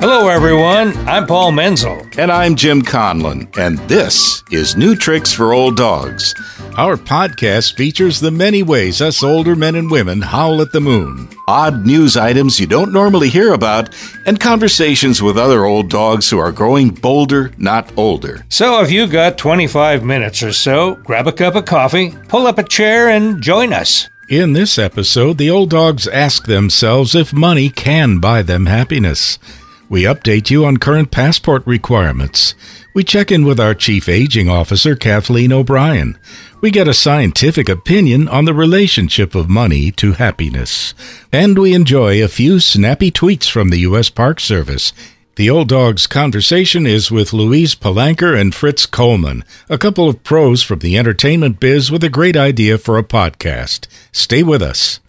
Hello, everyone. I'm Paul Menzel. And I'm Jim Conlon, and this is New Tricks for Old Dogs. Our podcast features the many ways us older men and women howl at the moon, odd news items you don't normally hear about, and conversations with other old dogs who are growing bolder, not older. So if you've got 25 minutes or so, grab a cup of coffee, pull up a chair, and join us. In this episode, the old dogs ask themselves if money can buy them happiness. We update you on current passport requirements. We check in with our Chief Aging Officer, Kathleen O'Brien. We get a scientific opinion on the relationship of money to happiness. And we enjoy a few snappy tweets from the U.S. Park Service. The Old Dogs conversation is with Louise Palanker and Fritz Coleman, a couple of pros from the entertainment biz with a great idea for a podcast. Stay with us.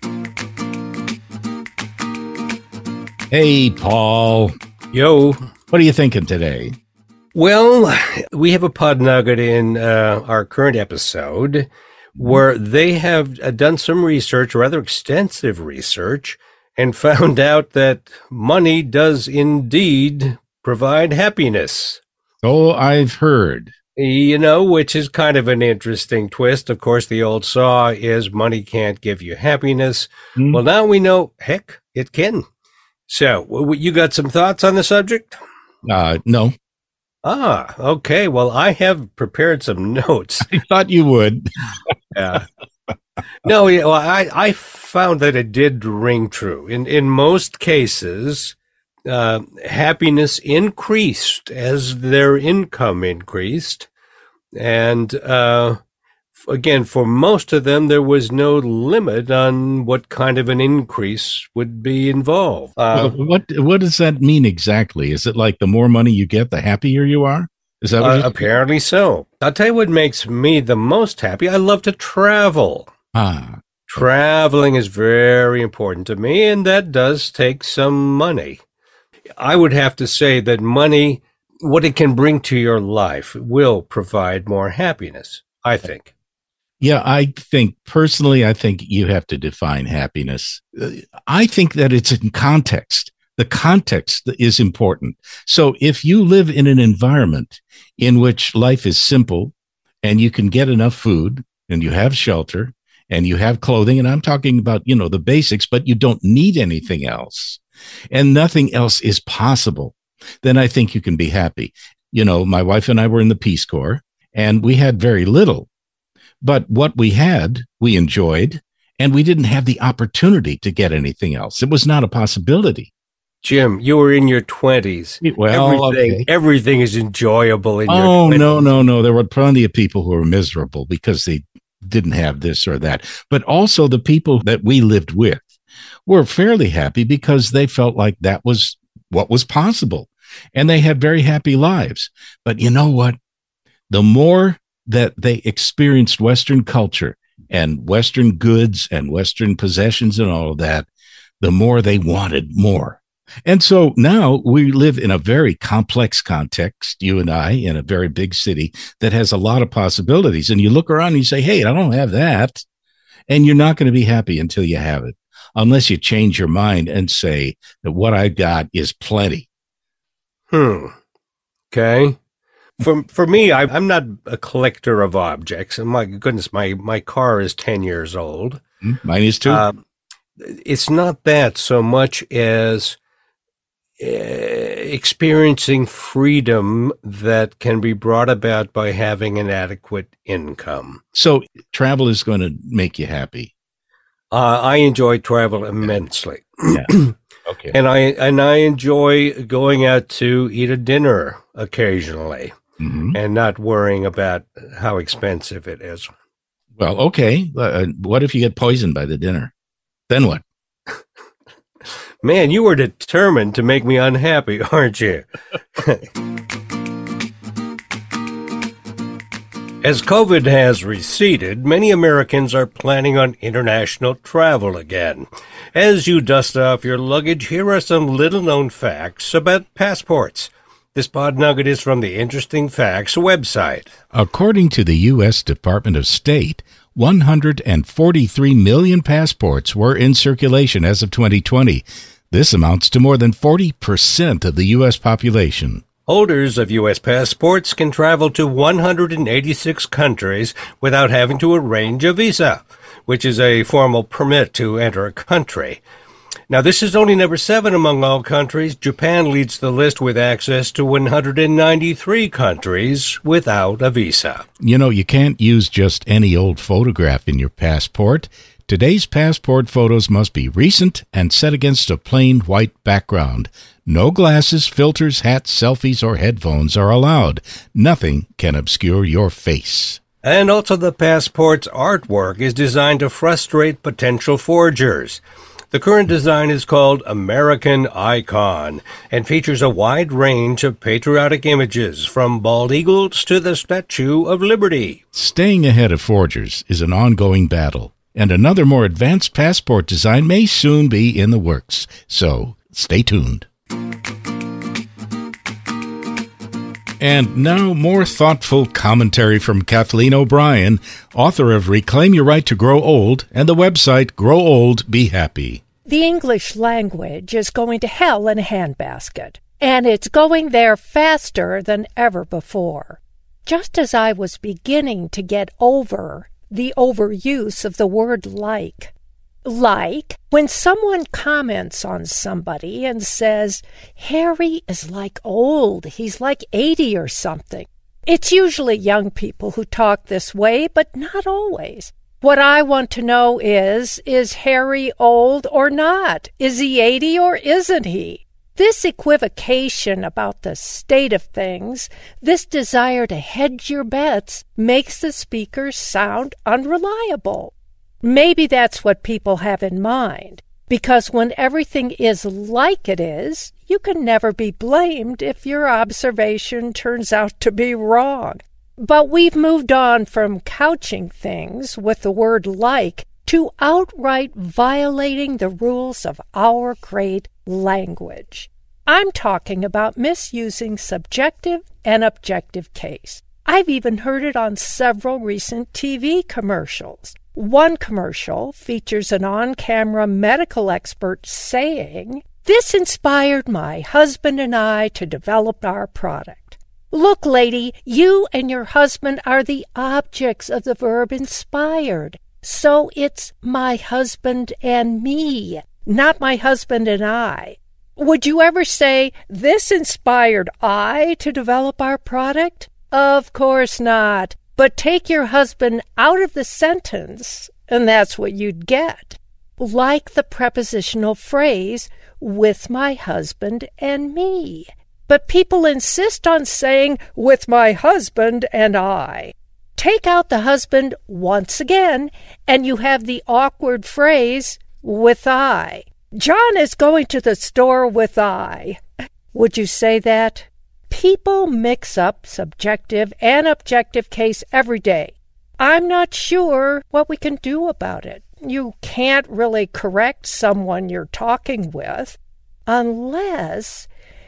Hey, Paul. Yo. What are you thinking today? Well, we have a pod nugget in uh, our current episode where they have uh, done some research, rather extensive research, and found out that money does indeed provide happiness. Oh, I've heard. You know, which is kind of an interesting twist. Of course, the old saw is money can't give you happiness. Mm. Well, now we know, heck, it can. So, you got some thoughts on the subject? Uh, no. Ah, okay. Well, I have prepared some notes. I thought you would. yeah. No, yeah, well, I, I found that it did ring true. In in most cases, uh, happiness increased as their income increased, and uh, again, for most of them, there was no limit on what kind of an increase would be involved. Uh, what what does that mean exactly? Is it like the more money you get, the happier you are? Is that uh, apparently so? I'll tell you what makes me the most happy. I love to travel. Ah. Traveling is very important to me, and that does take some money. I would have to say that money, what it can bring to your life, will provide more happiness, I think. Yeah, I think personally, I think you have to define happiness. Uh, I think that it's in context. The context is important. So if you live in an environment in which life is simple and you can get enough food and you have shelter and you have clothing, and I'm talking about, you know, the basics, but you don't need anything else and nothing else is possible, then I think you can be happy. You know, my wife and I were in the Peace Corps and we had very little but what we had, we enjoyed, and we didn't have the opportunity to get anything else. It was not a possibility. Jim, you were in your twenties. Well, everything, okay. everything is enjoyable in oh, your. Oh no, no, no! There were plenty of people who were miserable because they didn't have this or that. But also the people that we lived with were fairly happy because they felt like that was what was possible, and they had very happy lives. But you know what? The more that they experienced Western culture and Western goods and Western possessions and all of that, the more they wanted more. And so now we live in a very complex context, you and I, in a very big city that has a lot of possibilities. And you look around and you say, Hey, I don't have that. And you're not going to be happy until you have it, unless you change your mind and say that what I've got is plenty. Hmm. Okay for for me, I, am not a collector of objects. And my goodness, my my car is ten years old. Hmm, mine is too. Uh, it's not that so much as uh, experiencing freedom that can be brought about by having an adequate income. So travel is going to make you happy. Uh, I enjoy travel immensely. Yeah. Okay. and I and I enjoy going out to eat a dinner occasionally mm-hmm. and not worrying about how expensive it is. Well, okay. Uh, what if you get poisoned by the dinner? Then what? Man, you were determined to make me unhappy, aren't you? As COVID has receded, many Americans are planning on international travel again. As you dust off your luggage, here are some little known facts about passports. This pod nugget is from the Interesting Facts website. According to the U.S. Department of State, 143 million passports were in circulation as of 2020. This amounts to more than 40% of the U.S. population. Holders of U.S. passports can travel to 186 countries without having to arrange a visa, which is a formal permit to enter a country. Now, this is only number seven among all countries. Japan leads the list with access to 193 countries without a visa. You know, you can't use just any old photograph in your passport. Today's passport photos must be recent and set against a plain white background. No glasses, filters, hats, selfies, or headphones are allowed. Nothing can obscure your face. And also, the passport's artwork is designed to frustrate potential forgers. The current design is called American Icon and features a wide range of patriotic images from bald eagles to the Statue of Liberty. Staying ahead of forgers is an ongoing battle, and another more advanced passport design may soon be in the works. So stay tuned. And now, more thoughtful commentary from Kathleen O'Brien, author of Reclaim Your Right to Grow Old and the website Grow Old, Be Happy. The English language is going to hell in a handbasket, and it's going there faster than ever before. Just as I was beginning to get over the overuse of the word like, like when someone comments on somebody and says, Harry is like old, he's like 80 or something. It's usually young people who talk this way, but not always. What I want to know is, is Harry old or not? Is he 80 or isn't he? This equivocation about the state of things, this desire to hedge your bets, makes the speaker sound unreliable. Maybe that's what people have in mind, because when everything is like it is, you can never be blamed if your observation turns out to be wrong. But we've moved on from couching things with the word like to outright violating the rules of our great language. I'm talking about misusing subjective and objective case. I've even heard it on several recent TV commercials. One commercial features an on camera medical expert saying, This inspired my husband and I to develop our product. Look, lady, you and your husband are the objects of the verb inspired. So it's my husband and me, not my husband and I. Would you ever say, This inspired I to develop our product? Of course not. But take your husband out of the sentence, and that's what you'd get. Like the prepositional phrase, with my husband and me. But people insist on saying, with my husband and I. Take out the husband once again, and you have the awkward phrase, with I. John is going to the store with I. Would you say that? People mix up subjective and objective case every day. I'm not sure what we can do about it. You can't really correct someone you're talking with unless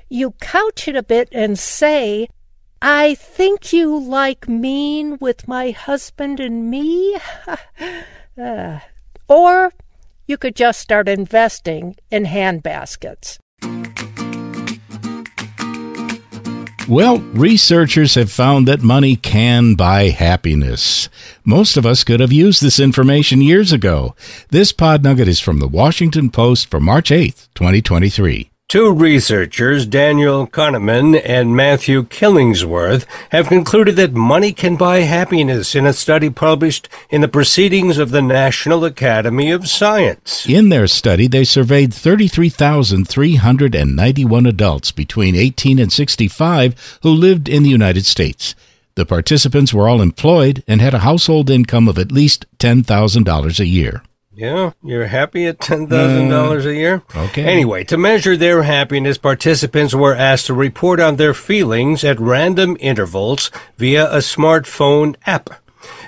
you couch it a bit and say, I think you like mean with my husband and me. uh, or you could just start investing in handbaskets. Well, researchers have found that money can buy happiness. Most of us could have used this information years ago. This pod nugget is from the Washington Post for March 8th, 2023. Two researchers, Daniel Kahneman and Matthew Killingsworth, have concluded that money can buy happiness in a study published in the Proceedings of the National Academy of Science. In their study, they surveyed 33,391 adults between 18 and 65 who lived in the United States. The participants were all employed and had a household income of at least $10,000 a year. Yeah, you're happy at ten thousand dollars a mm. year. Okay. Anyway, to measure their happiness, participants were asked to report on their feelings at random intervals via a smartphone app.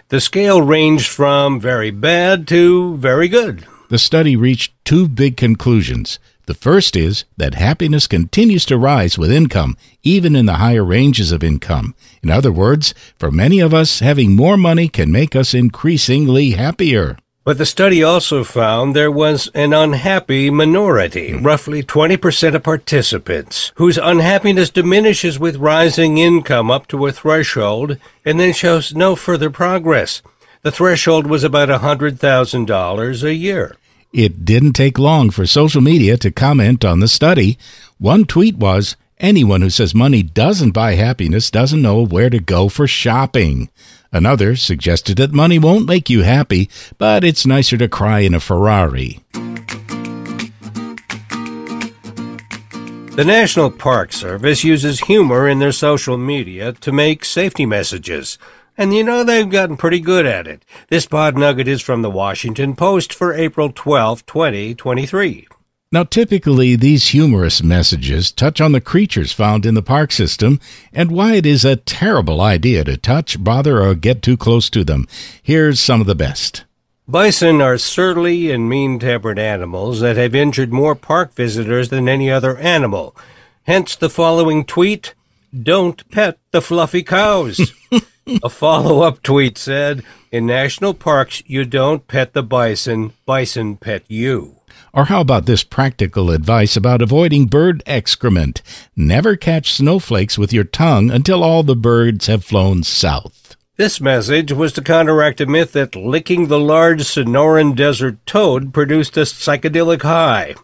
The scale ranged from very bad to very good. The study reached two big conclusions. The first is that happiness continues to rise with income, even in the higher ranges of income. In other words, for many of us, having more money can make us increasingly happier. But the study also found there was an unhappy minority, roughly 20% of participants, whose unhappiness diminishes with rising income up to a threshold and then shows no further progress. The threshold was about $100,000 a year. It didn't take long for social media to comment on the study. One tweet was, Anyone who says money doesn't buy happiness doesn't know where to go for shopping. Another suggested that money won't make you happy, but it's nicer to cry in a Ferrari. The National Park Service uses humor in their social media to make safety messages. And you know, they've gotten pretty good at it. This pod nugget is from the Washington Post for April 12, 2023. Now, typically, these humorous messages touch on the creatures found in the park system and why it is a terrible idea to touch, bother, or get too close to them. Here's some of the best. Bison are surly and mean tempered animals that have injured more park visitors than any other animal. Hence the following tweet Don't pet the fluffy cows. A follow up tweet said In national parks, you don't pet the bison, bison pet you. Or how about this practical advice about avoiding bird excrement? Never catch snowflakes with your tongue until all the birds have flown south. This message was to counteract a myth that licking the large Sonoran desert toad produced a psychedelic high.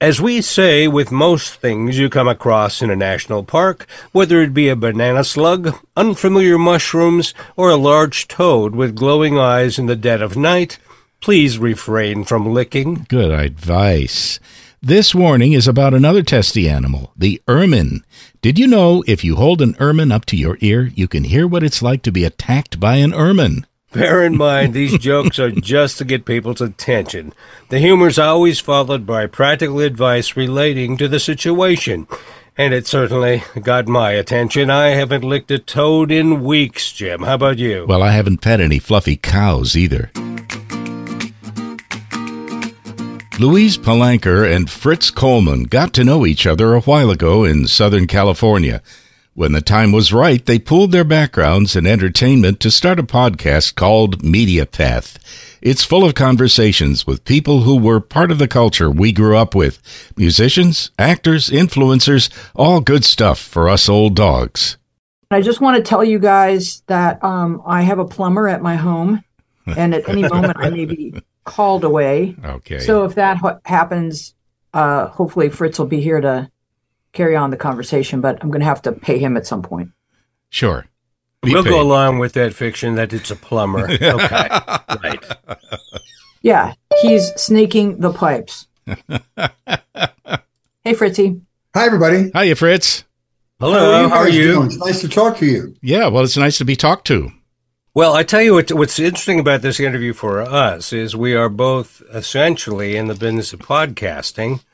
As we say with most things you come across in a national park, whether it be a banana slug, unfamiliar mushrooms, or a large toad with glowing eyes in the dead of night, Please refrain from licking. Good advice. This warning is about another testy animal, the ermine. Did you know if you hold an ermine up to your ear, you can hear what it's like to be attacked by an ermine? Bear in mind, these jokes are just to get people's attention. The humor is always followed by practical advice relating to the situation. And it certainly got my attention. I haven't licked a toad in weeks, Jim. How about you? Well, I haven't pet any fluffy cows either. Louise Palanker and Fritz Coleman got to know each other a while ago in Southern California. When the time was right, they pooled their backgrounds in entertainment to start a podcast called Media Path. It's full of conversations with people who were part of the culture we grew up with musicians, actors, influencers, all good stuff for us old dogs. I just want to tell you guys that um, I have a plumber at my home, and at any moment I may be called away. Okay. So if that ha- happens, uh, hopefully Fritz will be here to carry on the conversation, but I'm going to have to pay him at some point. Sure. Be we'll paid. go along with that fiction that it's a plumber. okay. right. Yeah, he's snaking the pipes. hey, Fritzy. Hi, everybody. Hiya, Fritz. Hello. How are you? How are you? It's nice to talk to you. Yeah, well, it's nice to be talked to. Well, I tell you what, what's interesting about this interview for us is we are both essentially in the business of podcasting,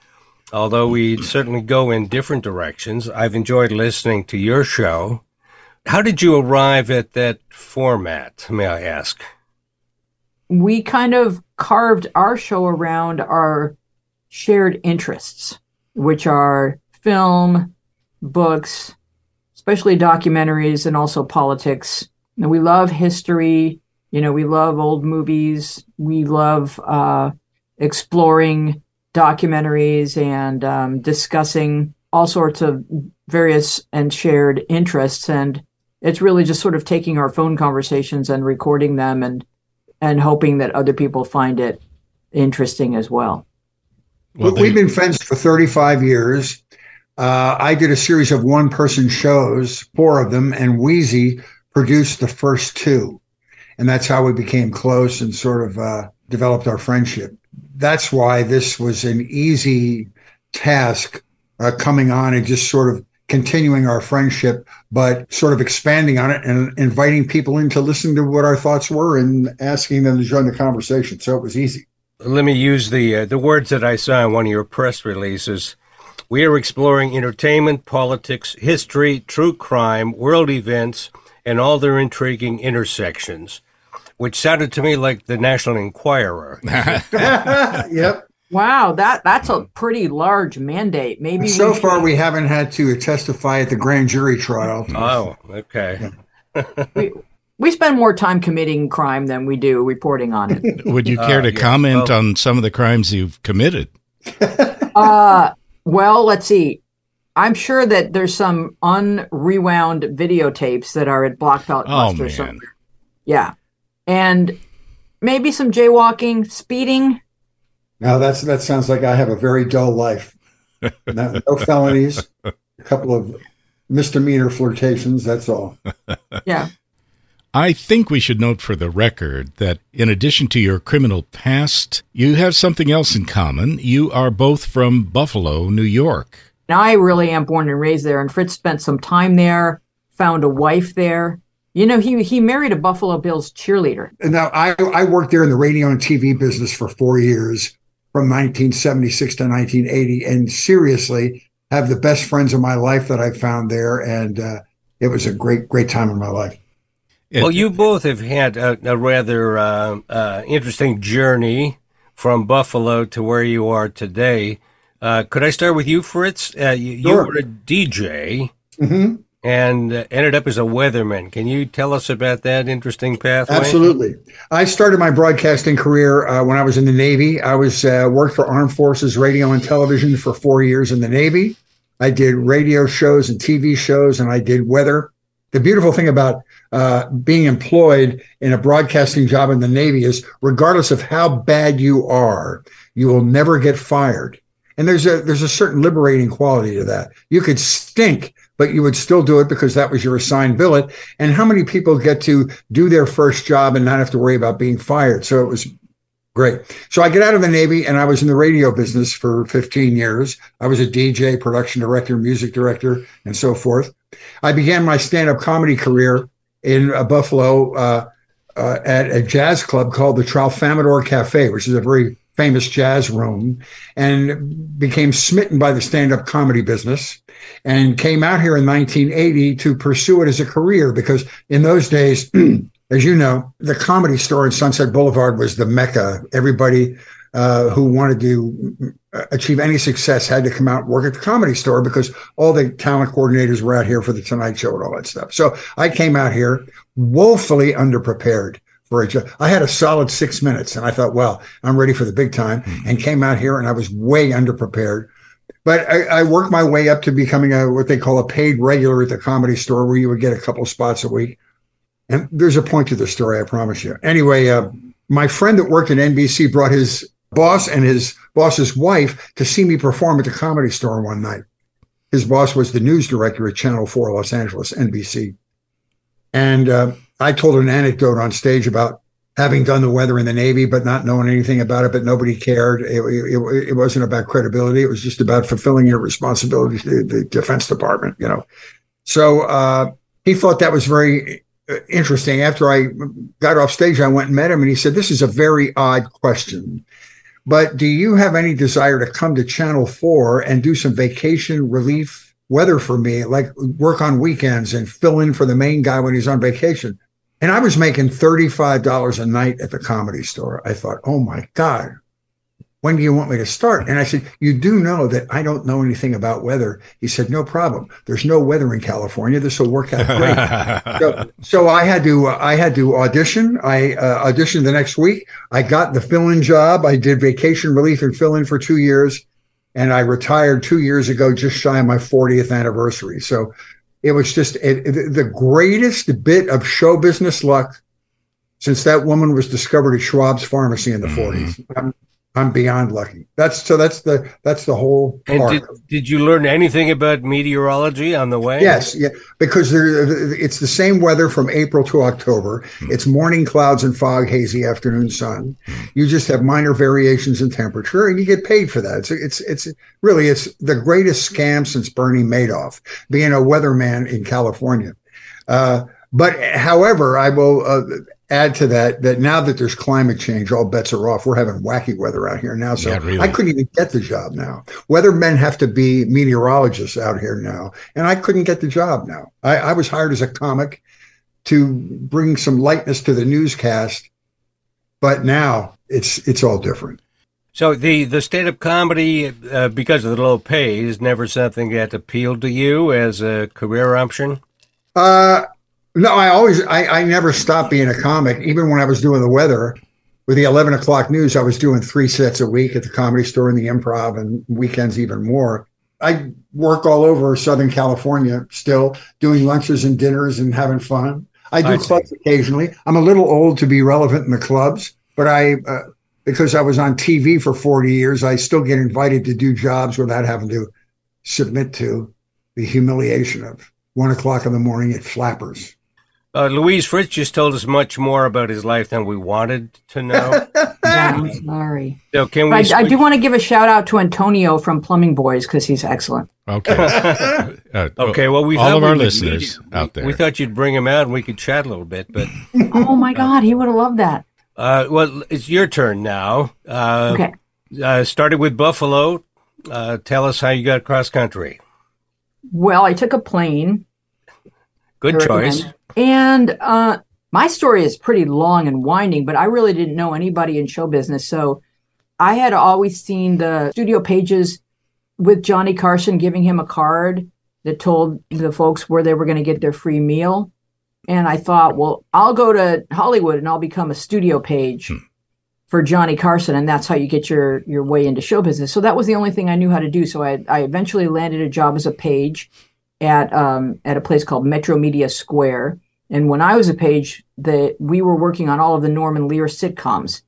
although we certainly go in different directions. I've enjoyed listening to your show. How did you arrive at that format, may I ask? We kind of carved our show around our shared interests, which are film, books, especially documentaries, and also politics know, we love history. You know, we love old movies. We love uh, exploring documentaries and um, discussing all sorts of various and shared interests. And it's really just sort of taking our phone conversations and recording them and and hoping that other people find it interesting as well. well We've been friends for 35 years. Uh, I did a series of one person shows, four of them, and Wheezy produced the first two. And that's how we became close and sort of uh, developed our friendship. That's why this was an easy task uh, coming on and just sort of continuing our friendship, but sort of expanding on it and inviting people in to listen to what our thoughts were and asking them to join the conversation. So it was easy. Let me use the uh, the words that I saw in one of your press releases. We are exploring entertainment, politics, history, true crime, world events, and all their intriguing intersections, which sounded to me like the National Enquirer. yep. Wow, that that's a pretty large mandate. Maybe so we far we haven't had to testify at the grand jury trial. Oh, okay. we we spend more time committing crime than we do reporting on it. Would you care uh, to yes. comment well, on some of the crimes you've committed? uh, well, let's see. I'm sure that there's some unrewound videotapes that are at Blockbuster oh, somewhere. Yeah. And maybe some jaywalking, speeding. Now that's that sounds like I have a very dull life. no, no felonies, a couple of misdemeanor flirtations, that's all. Yeah. I think we should note for the record that in addition to your criminal past, you have something else in common. You are both from Buffalo, New York. I really am born and raised there, and Fritz spent some time there, found a wife there. You know, he he married a Buffalo Bills cheerleader. And now I I worked there in the radio and TV business for four years, from 1976 to 1980, and seriously have the best friends of my life that I found there, and uh, it was a great great time in my life. Well, you both have had a, a rather uh, uh, interesting journey from Buffalo to where you are today. Uh, could I start with you, Fritz? Uh, you, sure. you, were a DJ mm-hmm. and uh, ended up as a weatherman. Can you tell us about that interesting pathway? Absolutely. I started my broadcasting career uh, when I was in the Navy. I was worked for Armed Forces Radio and Television for four years in the Navy. I did radio shows and TV shows, and I did weather. The beautiful thing about uh, being employed in a broadcasting job in the Navy is regardless of how bad you are, you will never get fired. And there's a there's a certain liberating quality to that. You could stink, but you would still do it because that was your assigned billet. And how many people get to do their first job and not have to worry about being fired? So it was great. So I get out of the Navy and I was in the radio business for 15 years. I was a DJ, production director, music director, and so forth. I began my stand-up comedy career in uh, Buffalo uh, uh, at a jazz club called the Tralfamadore Cafe, which is a very famous jazz room, and became smitten by the stand-up comedy business, and came out here in 1980 to pursue it as a career because in those days. as you know, the comedy store in Sunset Boulevard was the mecca. Everybody uh, who wanted to achieve any success had to come out and work at the comedy store because all the talent coordinators were out here for the Tonight Show and all that stuff. So I came out here woefully underprepared for a job. I had a solid six minutes and I thought, well, I'm ready for the big time mm-hmm. and came out here and I was way underprepared. But I, I worked my way up to becoming a what they call a paid regular at the comedy store where you would get a couple spots a week. And there's a point to the story, I promise you. Anyway, uh, my friend that worked at NBC brought his boss and his boss's wife to see me perform at the comedy store one night. His boss was the news director at Channel 4 Los Angeles, NBC. And uh, I told an anecdote on stage about having done the weather in the Navy, but not knowing anything about it, but nobody cared. It, it, it wasn't about credibility. It was just about fulfilling your responsibility to the Defense Department, you know. So uh, he thought that was very uh, interesting. After I got off stage, I went and met him, and he said, "This is a very odd question." But do you have any desire to come to Channel 4 and do some vacation relief weather for me, like work on weekends and fill in for the main guy when he's on vacation? And I was making $35 a night at the comedy store. I thought, oh my God, when do you want me to start? And I said, you do know that I don't know anything about weather. He said, no problem. There's no weather in California. This will work out great. so, so, I had to, uh, I had to audition. I uh, auditioned the next week. I got the fill-in job. I did vacation relief and fill-in for two years. And I retired two years ago, just shy of my 40th anniversary. So it was just it, it, the greatest bit of show business luck since that woman was discovered at Schwab's pharmacy in the mm-hmm. 40s. I'm, I'm beyond lucky. That's so. That's the that's the whole. And did, did you learn anything about meteorology on the way? Yes, yeah, because there, it's the same weather from April to October. Mm-hmm. It's morning clouds and fog, hazy afternoon sun. Mm-hmm. You just have minor variations in temperature, and you get paid for that. It's it's it's really it's the greatest scam since Bernie Madoff being a weatherman in California. Uh, but however, I will. Uh, add to that that now that there's climate change, all bets are off. We're having wacky weather out here now. So yeah, really. I couldn't even get the job now. Weathermen have to be meteorologists out here now. And I couldn't get the job now. I, I was hired as a comic to bring some lightness to the newscast. But now it's it's all different. So the the stand up comedy, uh, because of the low pay, is never something that appealed to you as a career option. Uh, No, I always, I, I never stopped being a comic. Even when I was doing the weather with the 11 o'clock news, I was doing three sets a week at the comedy store and the improv and weekends even more. I work all over Southern California still doing lunches and dinners and having fun. I do I clubs occasionally. I'm a little old to be relevant in the clubs, but I, uh, because I was on TV for 40 years, I still get invited to do jobs without having to submit to the humiliation of one o'clock in the morning at Flappers. Uh, Louise Fritz just told us much more about his life than we wanted to know. yeah, I'm sorry. So can we? I, I, do want to give a shout out to Antonio from Plumbing Boys because he's excellent. Okay. uh, okay. Well, we all of our listeners out there. We thought you'd bring him out and we could chat a little bit, but oh my God, he would have loved that. Uh, well, it's your turn now. Uh, okay. Uh, started with Buffalo. Uh, tell us how you got cross country. Well, I took a plane. Good choice. And uh, my story is pretty long and winding, but I really didn't know anybody in show business. So I had always seen the studio pages with Johnny Carson giving him a card that told the folks where they were going to get their free meal. And I thought, well, I'll go to Hollywood and I'll become a studio page hmm. for Johnny Carson. And that's how you get your, your way into show business. So that was the only thing I knew how to do. So I, I eventually landed a job as a page at, um, at a place called Metro Media Square. And when I was a page, that we were working on all of the Norman Lear sitcoms.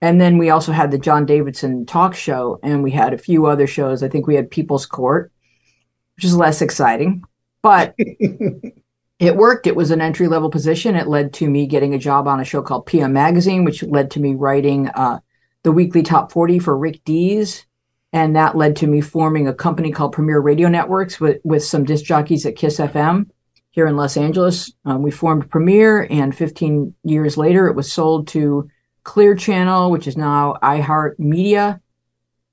And then we also had the John Davidson talk show, and we had a few other shows. I think we had People's Court, which is less exciting, but it worked. It was an entry level position. It led to me getting a job on a show called PM Magazine, which led to me writing uh, the weekly top 40 for Rick Dees. And that led to me forming a company called Premier Radio Networks with, with some disc jockeys at Kiss FM here in Los Angeles. Um, we formed Premier, and 15 years later, it was sold to Clear Channel, which is now iHeart Media.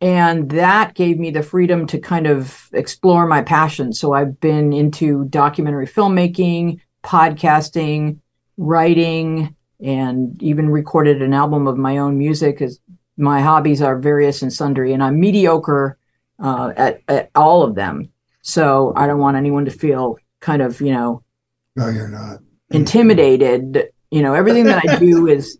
And that gave me the freedom to kind of explore my passion. So I've been into documentary filmmaking, podcasting, writing, and even recorded an album of my own music. As my hobbies are various and sundry, and I'm mediocre uh, at, at all of them. So I don't want anyone to feel kind of, you know, no, you're not intimidated. You know, everything that I do is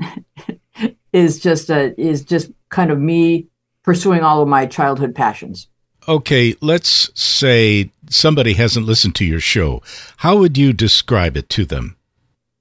is just a is just kind of me pursuing all of my childhood passions. Okay, let's say somebody hasn't listened to your show. How would you describe it to them?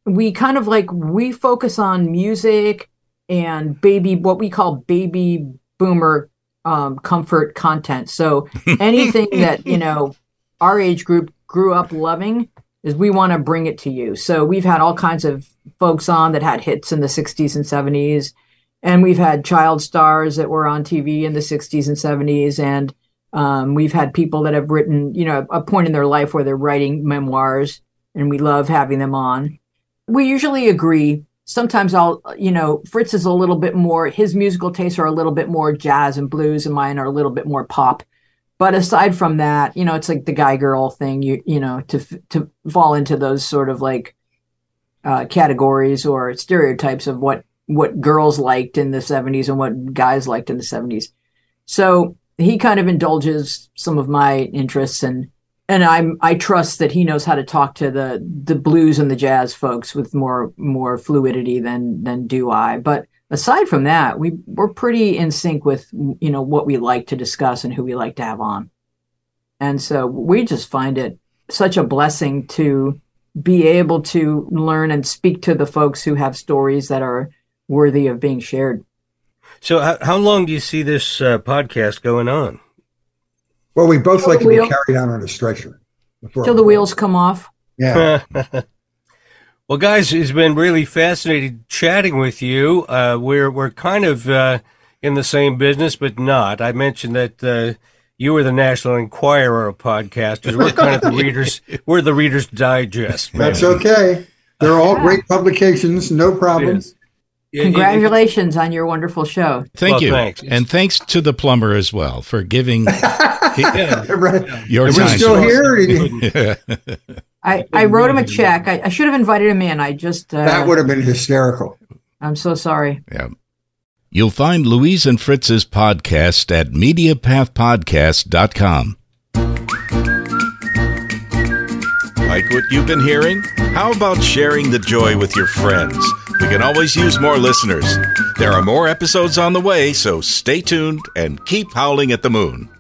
We kind of like we focus on music and baby what we call baby boomer um, comfort content. So anything that, you know, our age group grew up loving is we want to bring it to you. So we've had all kinds of folks on that had hits in the 60s and 70s and we've had child stars that were on TV in the 60s and 70s and um, we've had people that have written, you know, a point in their life where they're writing memoirs and we love having them on. We usually agree. Sometimes I'll, you know, Fritz is a little bit more, his musical tastes are a little bit more jazz and blues and mine are a little bit more pop. But aside from that, you know, it's like the guy girl thing. You you know to to fall into those sort of like uh, categories or stereotypes of what what girls liked in the 70s and what guys liked in the 70s. So he kind of indulges some of my interests and and I'm I trust that he knows how to talk to the the blues and the jazz folks with more more fluidity than than do I. But aside from that, we we're pretty in sync with you know what we like to discuss and who we like to have on. And so we just find it such a blessing to be able to learn and speak to the folks who have stories that are worthy of being shared. So, how, how long do you see this uh, podcast going on? Well, we both like to be carried on on a stretcher till the wheels come off. Yeah. Well, guys, it's been really fascinating chatting with you. Uh, we're we're kind of uh, in the same business, but not. I mentioned that uh, you were the National Enquirer of podcasters. We're kind of the readers. We're the Reader's Digest. Man. That's okay. They're all great publications. No problem. Congratulations on your wonderful show. Thank well, you. Thanks. And thanks to the plumber as well for giving your time. still here? I, I wrote him a check. I, I, should have invited him in. I just. Uh, that would have been hysterical. I'm so sorry. Yeah. You'll find Louise and Fritz's podcast at MediaPathPodcast.com. Like what you've been hearing? How about sharing the joy with your friends? We can always use more listeners. There are more episodes on the way, so stay tuned and keep howling at the moon.